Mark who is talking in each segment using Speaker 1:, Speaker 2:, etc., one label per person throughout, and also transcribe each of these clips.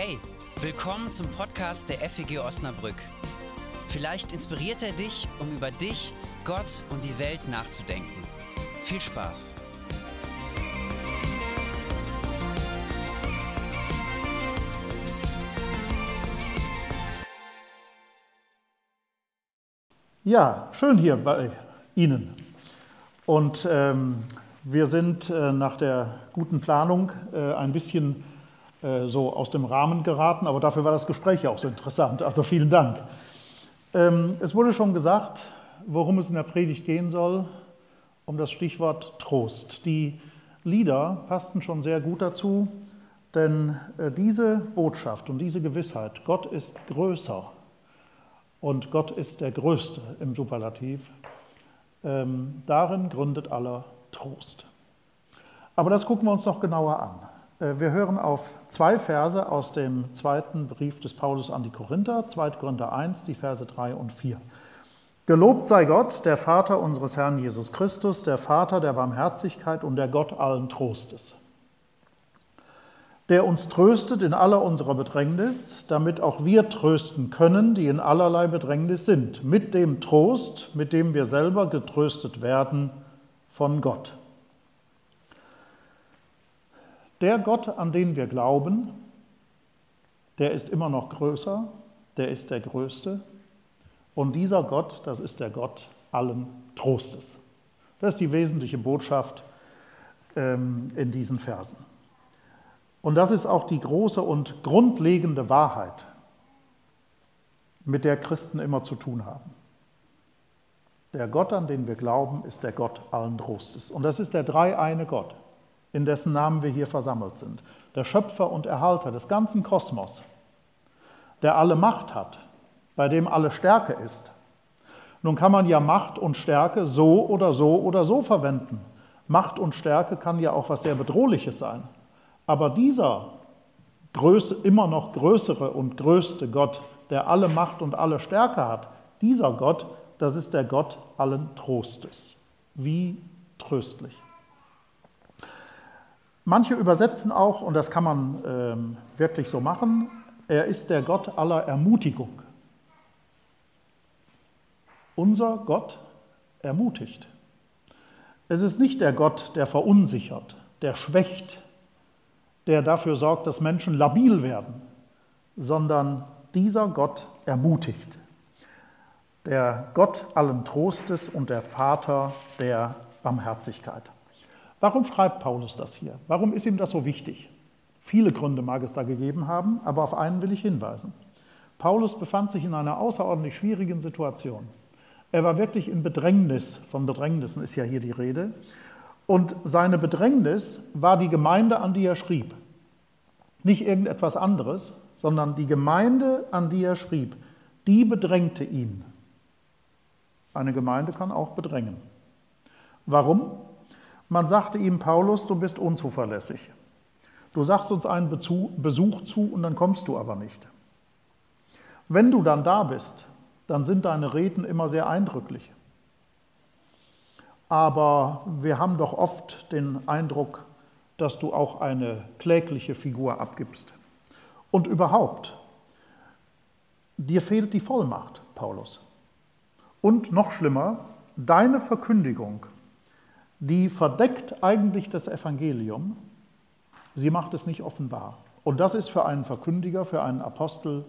Speaker 1: Hey, willkommen zum Podcast der FEG Osnabrück. Vielleicht inspiriert er dich, um über dich, Gott und die Welt nachzudenken. Viel Spaß!
Speaker 2: Ja, schön hier bei Ihnen. Und ähm, wir sind äh, nach der guten Planung äh, ein bisschen so aus dem Rahmen geraten, aber dafür war das Gespräch ja auch so interessant. Also vielen Dank. Ähm, es wurde schon gesagt, worum es in der Predigt gehen soll, um das Stichwort Trost. Die Lieder passten schon sehr gut dazu, denn äh, diese Botschaft und diese Gewissheit, Gott ist größer und Gott ist der Größte im Superlativ, ähm, darin gründet aller Trost. Aber das gucken wir uns noch genauer an. Äh, wir hören auf zwei Verse aus dem zweiten Brief des Paulus an die Korinther, 2. Korinther 1, die Verse 3 und 4. Gelobt sei Gott, der Vater unseres Herrn Jesus Christus, der Vater der Barmherzigkeit und der Gott allen Trostes, der uns tröstet in aller unserer Bedrängnis, damit auch wir trösten können, die in allerlei Bedrängnis sind, mit dem Trost, mit dem wir selber getröstet werden von Gott. Der Gott, an den wir glauben, der ist immer noch größer, der ist der Größte. Und dieser Gott, das ist der Gott allen Trostes. Das ist die wesentliche Botschaft ähm, in diesen Versen. Und das ist auch die große und grundlegende Wahrheit, mit der Christen immer zu tun haben. Der Gott, an den wir glauben, ist der Gott allen Trostes. Und das ist der dreieine Gott in dessen Namen wir hier versammelt sind. Der Schöpfer und Erhalter des ganzen Kosmos, der alle Macht hat, bei dem alle Stärke ist. Nun kann man ja Macht und Stärke so oder so oder so verwenden. Macht und Stärke kann ja auch was sehr Bedrohliches sein. Aber dieser Größe, immer noch größere und größte Gott, der alle Macht und alle Stärke hat, dieser Gott, das ist der Gott allen Trostes. Wie tröstlich. Manche übersetzen auch, und das kann man ähm, wirklich so machen, er ist der Gott aller Ermutigung. Unser Gott ermutigt. Es ist nicht der Gott, der verunsichert, der schwächt, der dafür sorgt, dass Menschen labil werden, sondern dieser Gott ermutigt. Der Gott allen Trostes und der Vater der Barmherzigkeit. Warum schreibt Paulus das hier? Warum ist ihm das so wichtig? Viele Gründe mag es da gegeben haben, aber auf einen will ich hinweisen. Paulus befand sich in einer außerordentlich schwierigen Situation. Er war wirklich in Bedrängnis, von Bedrängnissen ist ja hier die Rede, und seine Bedrängnis war die Gemeinde, an die er schrieb. Nicht irgendetwas anderes, sondern die Gemeinde, an die er schrieb, die bedrängte ihn. Eine Gemeinde kann auch bedrängen. Warum? Man sagte ihm, Paulus, du bist unzuverlässig. Du sagst uns einen Besuch zu und dann kommst du aber nicht. Wenn du dann da bist, dann sind deine Reden immer sehr eindrücklich. Aber wir haben doch oft den Eindruck, dass du auch eine klägliche Figur abgibst. Und überhaupt, dir fehlt die Vollmacht, Paulus. Und noch schlimmer, deine Verkündigung die verdeckt eigentlich das Evangelium, sie macht es nicht offenbar. Und das ist für einen Verkündiger, für einen Apostel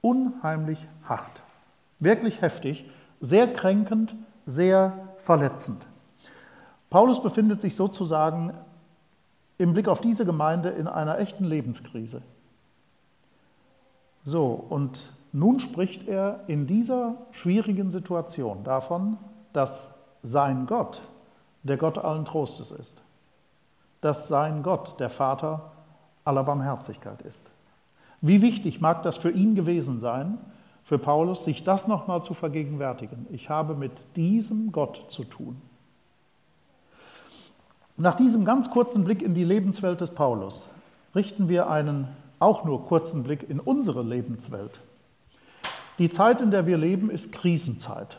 Speaker 2: unheimlich hart, wirklich heftig, sehr kränkend, sehr verletzend. Paulus befindet sich sozusagen im Blick auf diese Gemeinde in einer echten Lebenskrise. So, und nun spricht er in dieser schwierigen Situation davon, dass sein Gott der Gott allen Trostes ist. Dass sein Gott der Vater aller Barmherzigkeit ist. Wie wichtig mag das für ihn gewesen sein, für Paulus, sich das nochmal zu vergegenwärtigen. Ich habe mit diesem Gott zu tun. Nach diesem ganz kurzen Blick in die Lebenswelt des Paulus richten wir einen auch nur kurzen Blick in unsere Lebenswelt. Die Zeit, in der wir leben, ist Krisenzeit.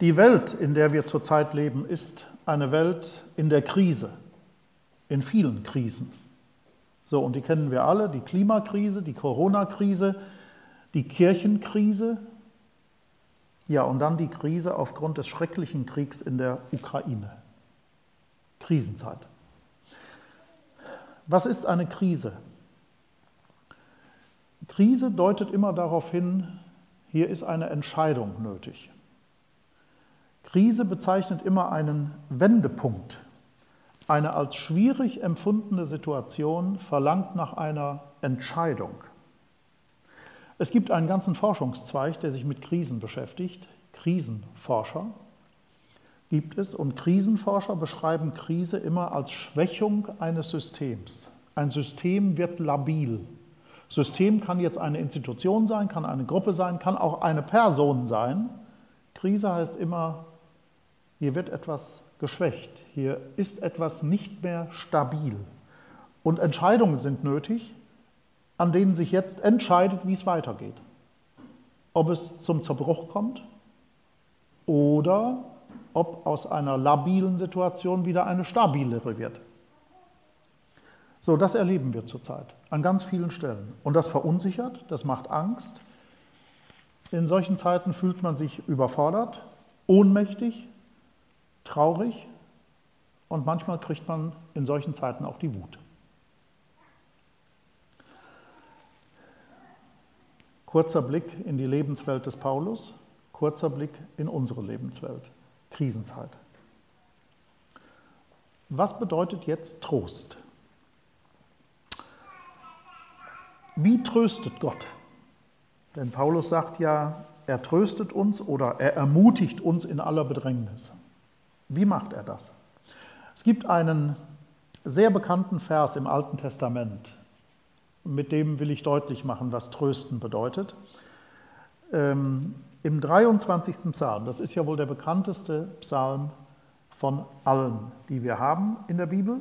Speaker 2: Die Welt, in der wir zurzeit leben, ist eine Welt in der Krise, in vielen Krisen. So, und die kennen wir alle, die Klimakrise, die Corona-Krise, die Kirchenkrise, ja, und dann die Krise aufgrund des schrecklichen Kriegs in der Ukraine. Krisenzeit. Was ist eine Krise? Krise deutet immer darauf hin, hier ist eine Entscheidung nötig. Krise bezeichnet immer einen Wendepunkt. Eine als schwierig empfundene Situation verlangt nach einer Entscheidung. Es gibt einen ganzen Forschungszweig, der sich mit Krisen beschäftigt. Krisenforscher gibt es. Und Krisenforscher beschreiben Krise immer als Schwächung eines Systems. Ein System wird labil. System kann jetzt eine Institution sein, kann eine Gruppe sein, kann auch eine Person sein. Krise heißt immer, hier wird etwas geschwächt, hier ist etwas nicht mehr stabil. Und Entscheidungen sind nötig, an denen sich jetzt entscheidet, wie es weitergeht. Ob es zum Zerbruch kommt oder ob aus einer labilen Situation wieder eine stabilere wird. So, das erleben wir zurzeit an ganz vielen Stellen. Und das verunsichert, das macht Angst. In solchen Zeiten fühlt man sich überfordert, ohnmächtig, traurig und manchmal kriegt man in solchen Zeiten auch die Wut. Kurzer Blick in die Lebenswelt des Paulus, kurzer Blick in unsere Lebenswelt. Krisenzeit. Was bedeutet jetzt Trost? Wie tröstet Gott? Denn Paulus sagt ja, er tröstet uns oder er ermutigt uns in aller Bedrängnis. Wie macht er das? Es gibt einen sehr bekannten Vers im Alten Testament, mit dem will ich deutlich machen, was Trösten bedeutet. Ähm, Im 23. Psalm, das ist ja wohl der bekannteste Psalm von allen, die wir haben in der Bibel,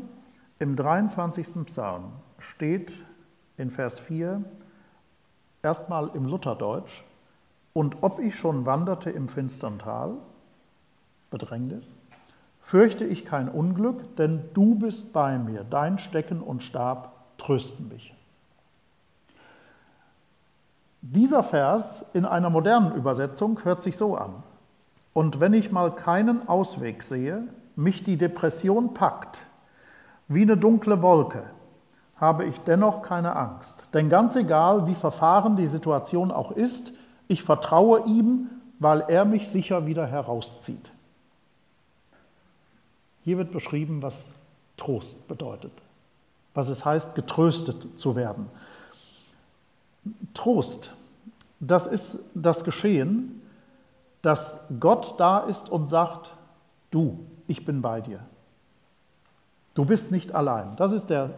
Speaker 2: im 23. Psalm steht in Vers 4 erstmal im Lutherdeutsch, und ob ich schon wanderte im finstern Tal, Bedrängnis, fürchte ich kein Unglück, denn du bist bei mir, dein Stecken und Stab trösten mich. Dieser Vers in einer modernen Übersetzung hört sich so an. Und wenn ich mal keinen Ausweg sehe, mich die Depression packt, wie eine dunkle Wolke, habe ich dennoch keine Angst. Denn ganz egal, wie verfahren die Situation auch ist, ich vertraue ihm, weil er mich sicher wieder herauszieht. Hier wird beschrieben, was Trost bedeutet, was es heißt, getröstet zu werden. Trost, das ist das Geschehen, dass Gott da ist und sagt, du, ich bin bei dir. Du bist nicht allein. Das ist der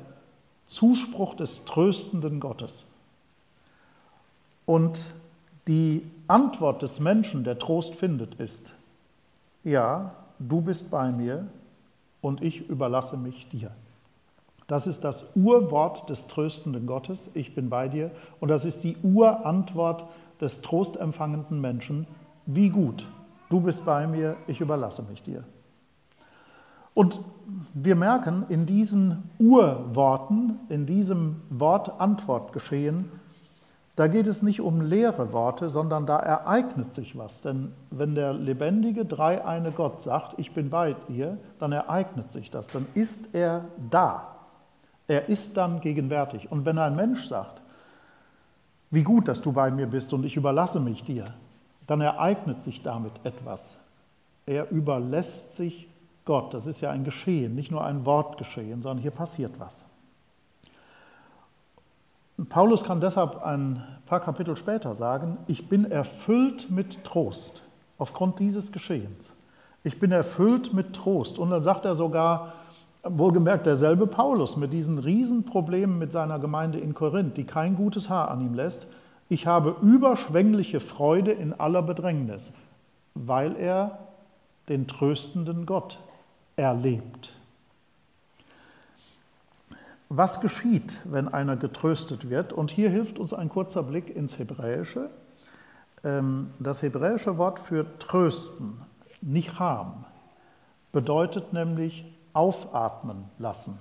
Speaker 2: Zuspruch des tröstenden Gottes. Und die Antwort des Menschen, der Trost findet, ist, ja, du bist bei mir und ich überlasse mich dir. Das ist das Urwort des tröstenden Gottes, ich bin bei dir. Und das ist die Urantwort des trostempfangenden Menschen, wie gut, du bist bei mir, ich überlasse mich dir. Und wir merken in diesen Urworten, in diesem Wort-Antwort-Geschehen, da geht es nicht um leere Worte, sondern da ereignet sich was. Denn wenn der lebendige, dreieine Gott sagt, ich bin bei dir, dann ereignet sich das, dann ist er da. Er ist dann gegenwärtig. Und wenn ein Mensch sagt, wie gut, dass du bei mir bist und ich überlasse mich dir, dann ereignet sich damit etwas. Er überlässt sich Gott. Das ist ja ein Geschehen, nicht nur ein Wortgeschehen, sondern hier passiert was. Paulus kann deshalb ein paar Kapitel später sagen, ich bin erfüllt mit Trost aufgrund dieses Geschehens. Ich bin erfüllt mit Trost. Und dann sagt er sogar, wohlgemerkt derselbe Paulus mit diesen Riesenproblemen mit seiner Gemeinde in Korinth, die kein gutes Haar an ihm lässt, ich habe überschwängliche Freude in aller Bedrängnis, weil er den tröstenden Gott erlebt. Was geschieht, wenn einer getröstet wird? Und hier hilft uns ein kurzer Blick ins Hebräische. Ähm, das hebräische Wort für trösten, nicham, bedeutet nämlich aufatmen lassen.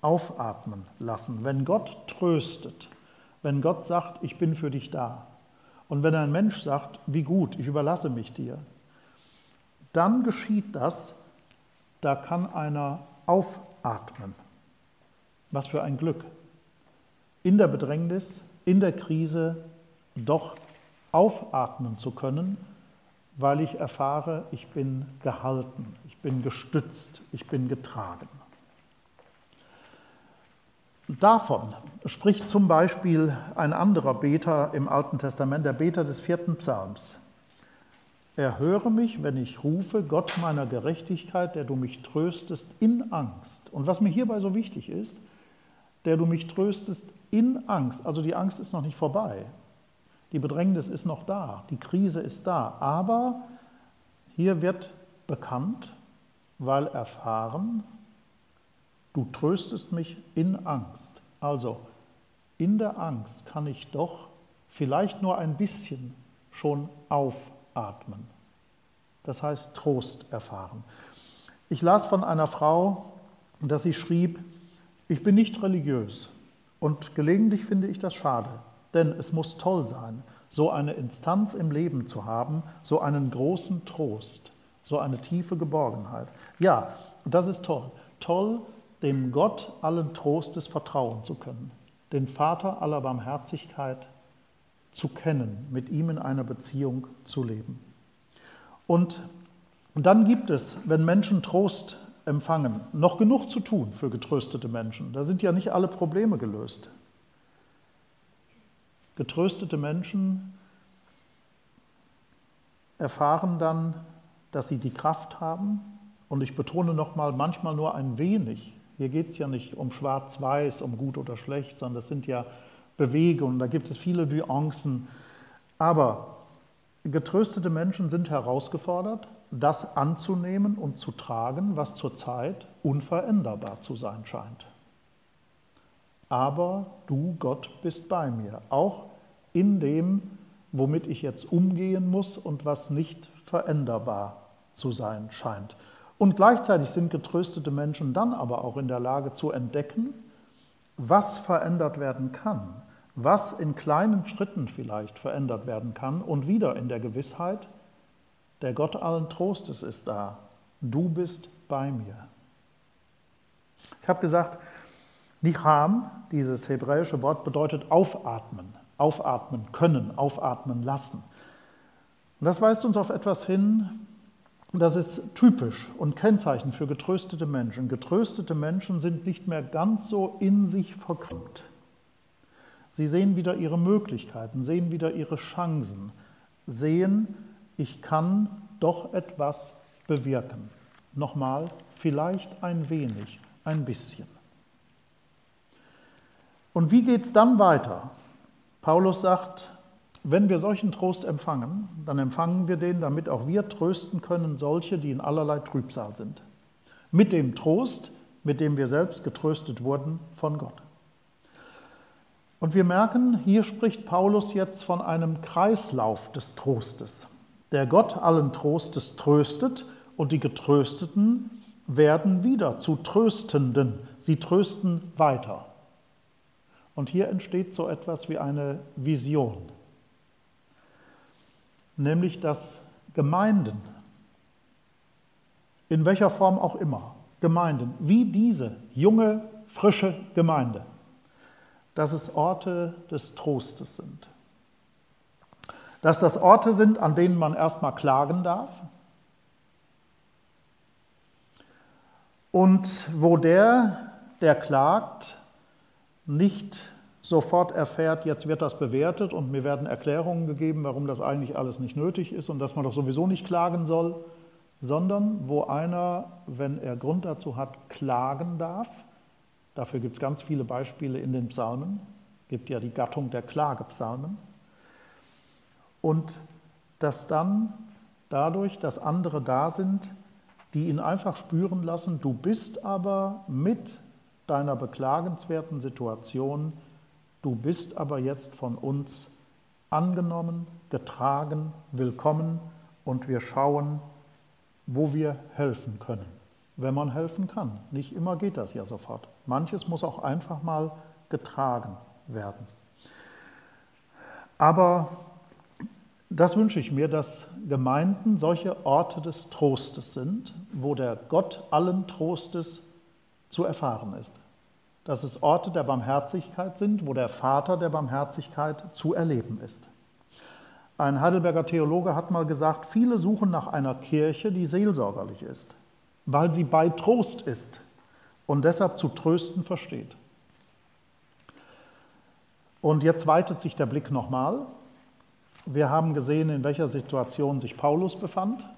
Speaker 2: aufatmen lassen. Wenn Gott tröstet, wenn Gott sagt, ich bin für dich da, und wenn ein Mensch sagt, wie gut, ich überlasse mich dir, dann geschieht das, da kann einer aufatmen. Was für ein Glück. In der Bedrängnis, in der Krise doch aufatmen zu können, weil ich erfahre, ich bin gehalten, ich bin gestützt, ich bin getragen. Davon spricht zum Beispiel ein anderer Beter im Alten Testament, der Beter des vierten Psalms. Erhöre mich, wenn ich rufe, Gott meiner Gerechtigkeit, der du mich tröstest in Angst. Und was mir hierbei so wichtig ist, der du mich tröstest in Angst. Also die Angst ist noch nicht vorbei. Die Bedrängnis ist noch da, die Krise ist da. Aber hier wird bekannt, weil erfahren, du tröstest mich in Angst. Also in der Angst kann ich doch vielleicht nur ein bisschen schon aufatmen. Das heißt Trost erfahren. Ich las von einer Frau, dass sie schrieb, ich bin nicht religiös und gelegentlich finde ich das schade, denn es muss toll sein, so eine Instanz im Leben zu haben, so einen großen Trost, so eine tiefe Geborgenheit. Ja, das ist toll. Toll, dem Gott allen Trostes vertrauen zu können, den Vater aller Barmherzigkeit zu kennen, mit ihm in einer Beziehung zu leben. Und dann gibt es, wenn Menschen Trost empfangen, noch genug zu tun für getröstete Menschen. Da sind ja nicht alle Probleme gelöst. Getröstete Menschen erfahren dann, dass sie die Kraft haben, und ich betone nochmal, manchmal nur ein wenig, hier geht es ja nicht um Schwarz-Weiß, um gut oder schlecht, sondern das sind ja Bewegungen, da gibt es viele Nuancen. Aber getröstete Menschen sind herausgefordert, das anzunehmen und zu tragen, was zurzeit unveränderbar zu sein scheint. Aber du, Gott, bist bei mir, auch in dem, womit ich jetzt umgehen muss und was nicht veränderbar zu sein scheint. Und gleichzeitig sind getröstete Menschen dann aber auch in der Lage zu entdecken, was verändert werden kann, was in kleinen Schritten vielleicht verändert werden kann und wieder in der Gewissheit, der Gott allen Trostes ist da. Du bist bei mir. Ich habe gesagt, Nicham, dieses hebräische Wort, bedeutet aufatmen, aufatmen können, aufatmen lassen. Und das weist uns auf etwas hin, das ist typisch und Kennzeichen für getröstete Menschen. Getröstete Menschen sind nicht mehr ganz so in sich verkrümmt. Sie sehen wieder ihre Möglichkeiten, sehen wieder ihre Chancen, sehen, ich kann doch etwas bewirken. Nochmal, vielleicht ein wenig, ein bisschen. Und wie geht es dann weiter? Paulus sagt, wenn wir solchen Trost empfangen, dann empfangen wir den, damit auch wir trösten können solche, die in allerlei Trübsal sind. Mit dem Trost, mit dem wir selbst getröstet wurden von Gott. Und wir merken, hier spricht Paulus jetzt von einem Kreislauf des Trostes. Der Gott allen Trostes tröstet und die Getrösteten werden wieder zu Tröstenden. Sie trösten weiter. Und hier entsteht so etwas wie eine Vision nämlich dass Gemeinden, in welcher Form auch immer, Gemeinden, wie diese junge, frische Gemeinde, dass es Orte des Trostes sind. Dass das Orte sind, an denen man erstmal klagen darf und wo der, der klagt, nicht sofort erfährt, jetzt wird das bewertet und mir werden Erklärungen gegeben, warum das eigentlich alles nicht nötig ist und dass man doch sowieso nicht klagen soll, sondern wo einer, wenn er Grund dazu hat, klagen darf. Dafür gibt es ganz viele Beispiele in den Psalmen. Es gibt ja die Gattung der Klagepsalmen. Und dass dann dadurch, dass andere da sind, die ihn einfach spüren lassen, du bist aber mit deiner beklagenswerten Situation Du bist aber jetzt von uns angenommen, getragen, willkommen und wir schauen, wo wir helfen können. wenn man helfen kann. Nicht immer geht das ja sofort. Manches muss auch einfach mal getragen werden. Aber das wünsche ich mir, dass Gemeinden solche Orte des Trostes sind, wo der Gott allen Trostes zu erfahren ist. Dass es Orte der Barmherzigkeit sind, wo der Vater der Barmherzigkeit zu erleben ist. Ein Heidelberger Theologe hat mal gesagt, viele suchen nach einer Kirche, die seelsorgerlich ist, weil sie bei Trost ist und deshalb zu trösten versteht. Und jetzt weitet sich der Blick nochmal. Wir haben gesehen, in welcher Situation sich Paulus befand.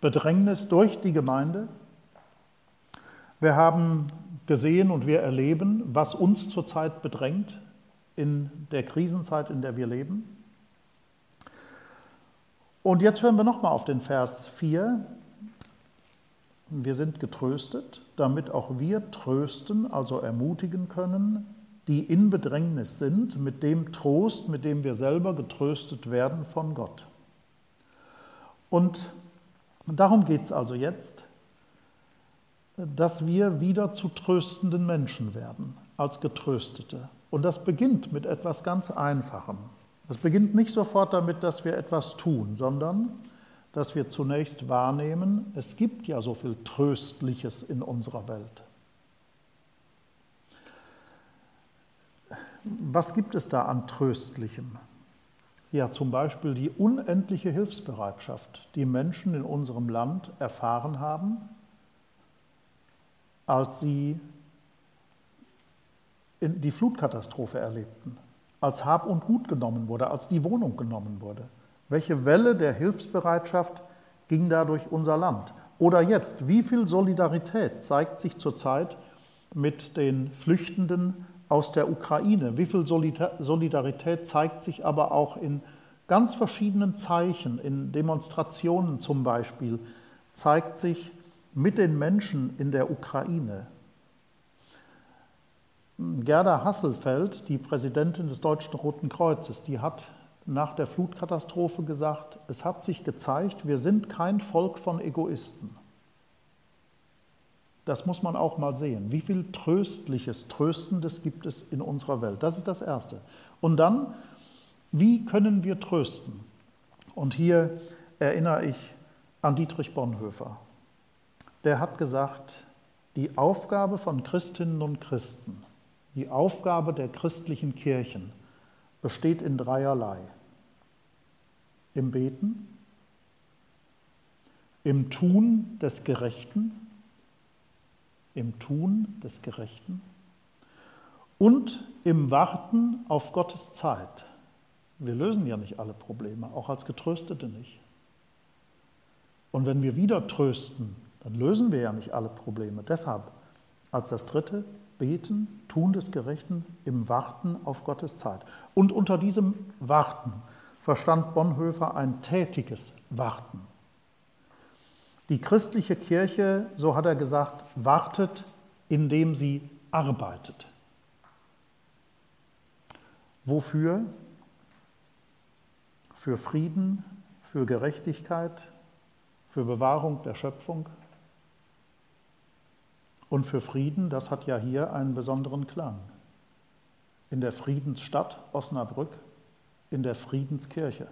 Speaker 2: Bedrängnis durch die Gemeinde. Wir haben gesehen und wir erleben, was uns zurzeit bedrängt in der Krisenzeit, in der wir leben. Und jetzt hören wir nochmal auf den Vers 4. Wir sind getröstet, damit auch wir trösten, also ermutigen können, die in Bedrängnis sind, mit dem Trost, mit dem wir selber getröstet werden von Gott. Und darum geht es also jetzt, dass wir wieder zu tröstenden Menschen werden, als Getröstete. Und das beginnt mit etwas ganz Einfachem. Es beginnt nicht sofort damit, dass wir etwas tun, sondern dass wir zunächst wahrnehmen, es gibt ja so viel Tröstliches in unserer Welt. Was gibt es da an Tröstlichem? Ja, zum Beispiel die unendliche Hilfsbereitschaft, die Menschen in unserem Land erfahren haben, als sie die Flutkatastrophe erlebten, als Hab und Gut genommen wurde, als die Wohnung genommen wurde. Welche Welle der Hilfsbereitschaft ging da durch unser Land? Oder jetzt, wie viel Solidarität zeigt sich zurzeit mit den Flüchtenden aus der Ukraine. Wie viel Solidarität zeigt sich aber auch in ganz verschiedenen Zeichen, in Demonstrationen zum Beispiel, zeigt sich mit den Menschen in der Ukraine. Gerda Hasselfeld, die Präsidentin des Deutschen Roten Kreuzes, die hat nach der Flutkatastrophe gesagt, es hat sich gezeigt, wir sind kein Volk von Egoisten. Das muss man auch mal sehen. Wie viel Tröstliches, Tröstendes gibt es in unserer Welt? Das ist das Erste. Und dann, wie können wir trösten? Und hier erinnere ich an Dietrich Bonhoeffer. Der hat gesagt, die Aufgabe von Christinnen und Christen, die Aufgabe der christlichen Kirchen besteht in dreierlei. Im Beten, im Tun des Gerechten im Tun des Gerechten und im Warten auf Gottes Zeit. Wir lösen ja nicht alle Probleme, auch als Getröstete nicht. Und wenn wir wieder trösten, dann lösen wir ja nicht alle Probleme. Deshalb als das dritte beten, tun des Gerechten im Warten auf Gottes Zeit. Und unter diesem Warten verstand Bonhoeffer ein tätiges Warten. Die christliche Kirche, so hat er gesagt, wartet, indem sie arbeitet. Wofür? Für Frieden, für Gerechtigkeit, für Bewahrung der Schöpfung und für Frieden, das hat ja hier einen besonderen Klang. In der Friedensstadt Osnabrück, in der Friedenskirche.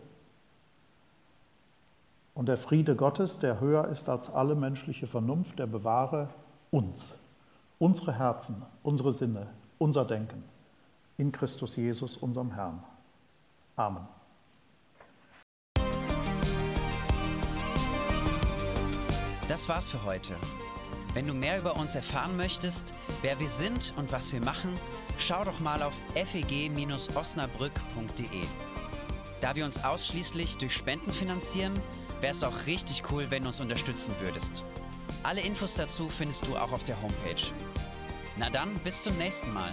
Speaker 2: Und der Friede Gottes, der höher ist als alle menschliche Vernunft, der bewahre uns, unsere Herzen, unsere Sinne, unser Denken in Christus Jesus, unserem Herrn. Amen.
Speaker 1: Das war's für heute. Wenn du mehr über uns erfahren möchtest, wer wir sind und was wir machen, schau doch mal auf feg-osnabrück.de. Da wir uns ausschließlich durch Spenden finanzieren, wäre es auch richtig cool, wenn du uns unterstützen würdest. Alle Infos dazu findest du auch auf der Homepage. Na dann, bis zum nächsten Mal.